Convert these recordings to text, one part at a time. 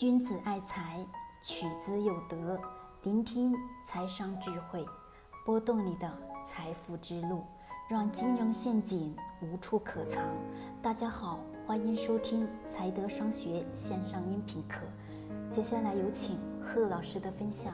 君子爱财，取之有德。聆听财商智慧，拨动你的财富之路，让金融陷阱无处可藏。大家好，欢迎收听财德商学线上音频课。接下来有请贺老师的分享。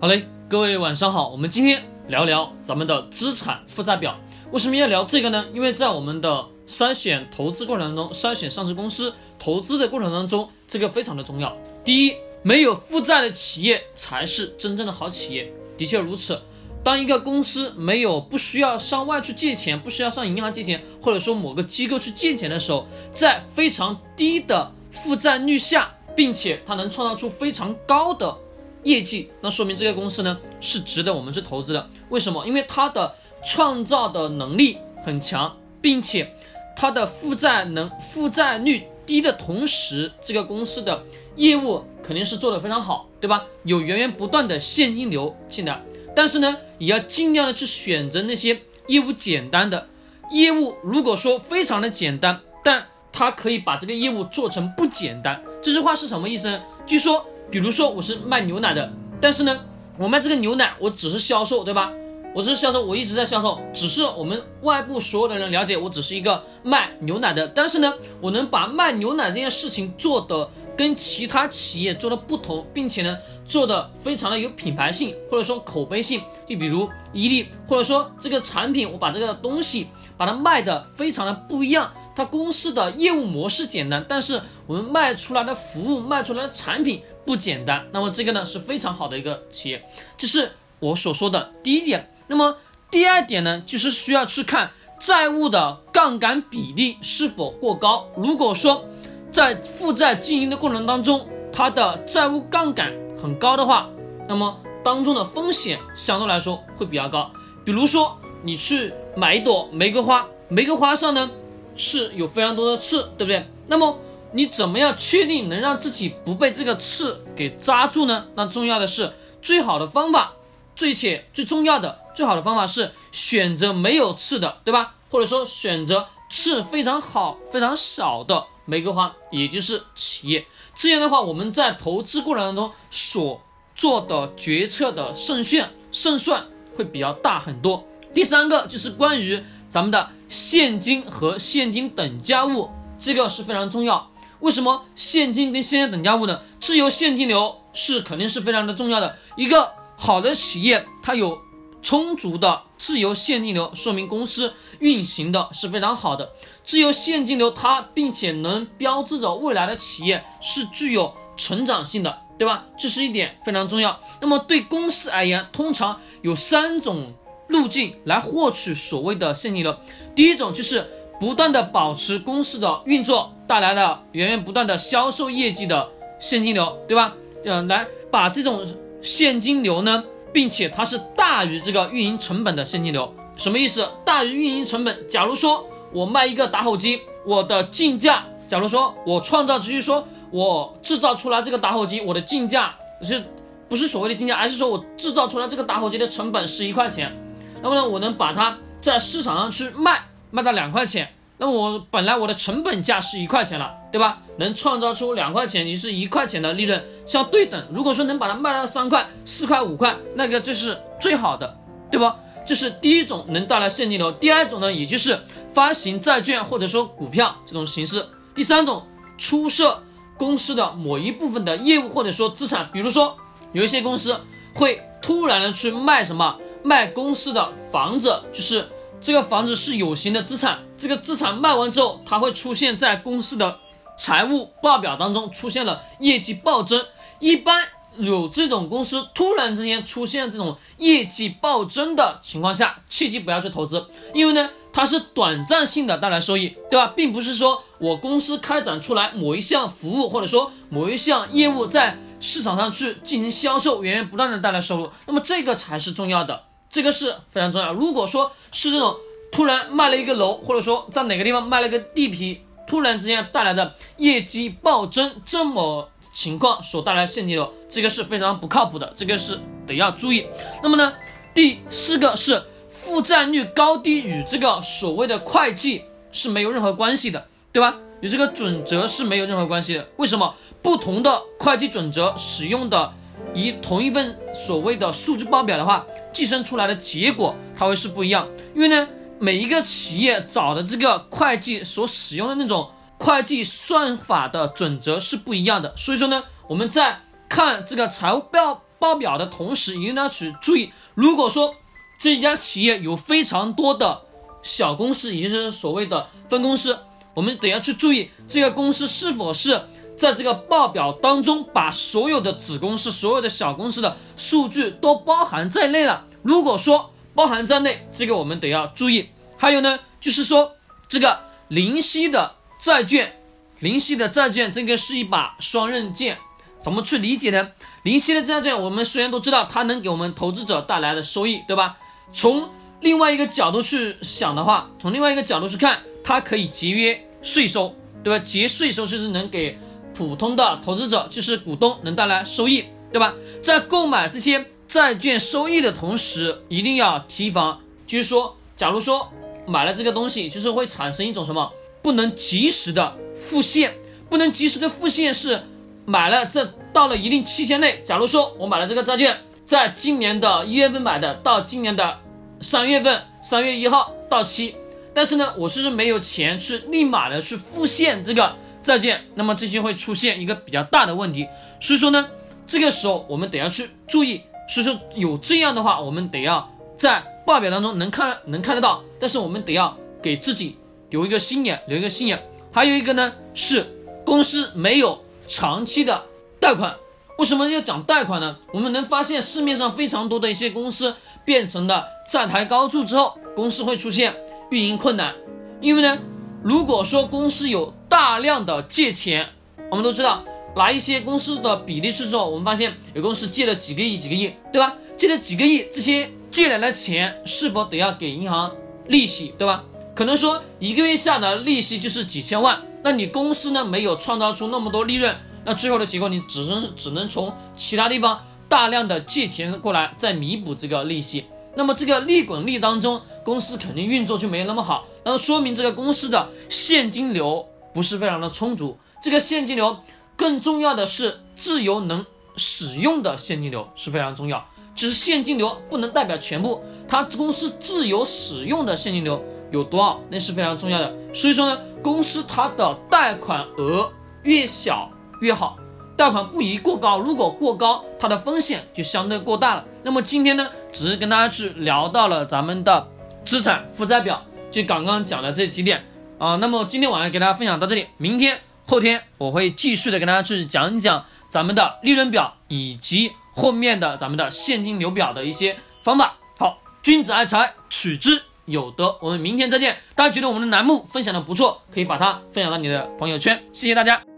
好嘞，各位晚上好，我们今天聊聊咱们的资产负债表。为什么要聊这个呢？因为在我们的筛选投资过程当中，筛选上市公司投资的过程当中，这个非常的重要。第一，没有负债的企业才是真正的好企业。的确如此。当一个公司没有不需要向外去借钱，不需要上银行借钱，或者说某个机构去借钱的时候，在非常低的负债率下，并且它能创造出非常高的业绩，那说明这个公司呢是值得我们去投资的。为什么？因为它的创造的能力很强，并且。它的负债能负债率低的同时，这个公司的业务肯定是做得非常好，对吧？有源源不断的现金流进来，但是呢，也要尽量的去选择那些业务简单的业务。如果说非常的简单，但它可以把这个业务做成不简单。这句话是什么意思呢？就说，比如说我是卖牛奶的，但是呢，我卖这个牛奶，我只是销售，对吧？我这是销售，我一直在销售，只是我们外部所有的人了解我只是一个卖牛奶的。但是呢，我能把卖牛奶这件事情做的跟其他企业做的不同，并且呢，做的非常的有品牌性或者说口碑性。就比如伊利，或者说这个产品，我把这个东西把它卖的非常的不一样。它公司的业务模式简单，但是我们卖出来的服务、卖出来的产品不简单。那么这个呢是非常好的一个企业，这是我所说的第一点。那么第二点呢，就是需要去看债务的杠杆比例是否过高。如果说在负债经营的过程当中，它的债务杠杆很高的话，那么当中的风险相对来说会比较高。比如说你去买一朵玫瑰花，玫瑰花上呢是有非常多的刺，对不对？那么你怎么样确定能让自己不被这个刺给扎住呢？那重要的是最好的方法，最且最重要的。最好的方法是选择没有刺的，对吧？或者说选择刺非常好、非常少的玫瑰花，也就是企业。这样的话，我们在投资过程当中所做的决策的胜算胜算会比较大很多。第三个就是关于咱们的现金和现金等价物，这个是非常重要。为什么现金跟现金等价物呢？自由现金流是肯定是非常的重要的。一个好的企业，它有。充足的自由现金流说明公司运行的是非常好的。自由现金流它并且能标志着未来的企业是具有成长性的，对吧？这是一点非常重要。那么对公司而言，通常有三种路径来获取所谓的现金流。第一种就是不断的保持公司的运作带来的源源不断的销售业绩的现金流，对吧？嗯，来把这种现金流呢。并且它是大于这个运营成本的现金流，什么意思？大于运营成本。假如说我卖一个打火机，我的进价，假如说我创造，只是说我制造出来这个打火机，我的进价是，不是所谓的进价，而是说我制造出来这个打火机的成本是一块钱，那么呢，我能把它在市场上去卖，卖到两块钱。那么我本来我的成本价是一块钱了，对吧？能创造出两块钱，也是一块钱的利润，相对等。如果说能把它卖到三块、四块、五块，那个这是最好的，对吧？这是第一种能带来现金流。第二种呢，也就是发行债券或者说股票这种形式。第三种，出售公司的某一部分的业务或者说资产，比如说有一些公司会突然的去卖什么，卖公司的房子，就是。这个房子是有形的资产，这个资产卖完之后，它会出现在公司的财务报表当中，出现了业绩暴增。一般有这种公司突然之间出现这种业绩暴增的情况下，切记不要去投资，因为呢，它是短暂性的带来收益，对吧？并不是说我公司开展出来某一项服务或者说某一项业务在市场上去进行销售，源源不断的带来收入，那么这个才是重要的。这个是非常重要。如果说是这种突然卖了一个楼，或者说在哪个地方卖了个地皮，突然之间带来的业绩暴增，这么情况所带来现金流，这个是非常不靠谱的，这个是得要注意。那么呢，第四个是负债率高低与这个所谓的会计是没有任何关系的，对吧？与这个准则是没有任何关系的。为什么？不同的会计准则使用的以同一份所谓的数据报表的话，计算出来的结果它会是不一样。因为呢，每一个企业找的这个会计所使用的那种会计算法的准则是不一样的。所以说呢，我们在看这个财务报报表的同时，一定要去注意，如果说这家企业有非常多的小公司，也就是所谓的分公司，我们得要去注意这个公司是否是在这个报表当中把所有的子公司、所有的小公司的数据都包含在内了。如果说包含在内，这个我们得要注意。还有呢，就是说这个零息的债券，零息的债券这个是一把双刃剑，怎么去理解呢？零息的债券，我们虽然都知道它能给我们投资者带来的收益，对吧？从另外一个角度去想的话，从另外一个角度去看，它可以节约税收，对吧？节税收就是能给普通的投资者，就是股东能带来收益，对吧？在购买这些债券收益的同时，一定要提防，就是说，假如说买了这个东西，就是会产生一种什么不能及时的付现，不能及时的付现是买了这到了一定期限内，假如说我买了这个债券，在今年的一月份买的，到今年的三月份，三月一号到期，但是呢，我是没有钱去立马的去付现这个再见，那么这些会出现一个比较大的问题，所以说呢，这个时候我们得要去注意，所以说有这样的话，我们得要在报表当中能看能看得到，但是我们得要给自己留一个心眼，留一个心眼。还有一个呢是公司没有长期的贷款，为什么要讲贷款呢？我们能发现市面上非常多的一些公司变成了债台高筑之后，公司会出现运营困难，因为呢，如果说公司有大量的借钱，我们都知道拿一些公司的比例去做，我们发现有公司借了几个亿、几个亿，对吧？借了几个亿，这些借来的钱是否得要给银行利息，对吧？可能说一个月下的利息就是几千万，那你公司呢没有创造出那么多利润，那最后的结果你只能只能从其他地方大量的借钱过来再弥补这个利息，那么这个利滚利当中，公司肯定运作就没有那么好，那么说明这个公司的现金流不是非常的充足，这个现金流更重要的是自由能使用的现金流是非常重要，只是现金流不能代表全部，它公司自由使用的现金流。有多少，那是非常重要的。所以说呢，公司它的贷款额越小越好，贷款不宜过高。如果过高，它的风险就相对过大了。那么今天呢，只是跟大家去聊到了咱们的资产负债表，就刚刚讲的这几点啊。那么今天晚上给大家分享到这里，明天、后天我会继续的跟大家去讲一讲咱们的利润表以及后面的咱们的现金流表的一些方法。好，君子爱财，取之。有的，我们明天再见。大家觉得我们的栏目分享的不错，可以把它分享到你的朋友圈，谢谢大家。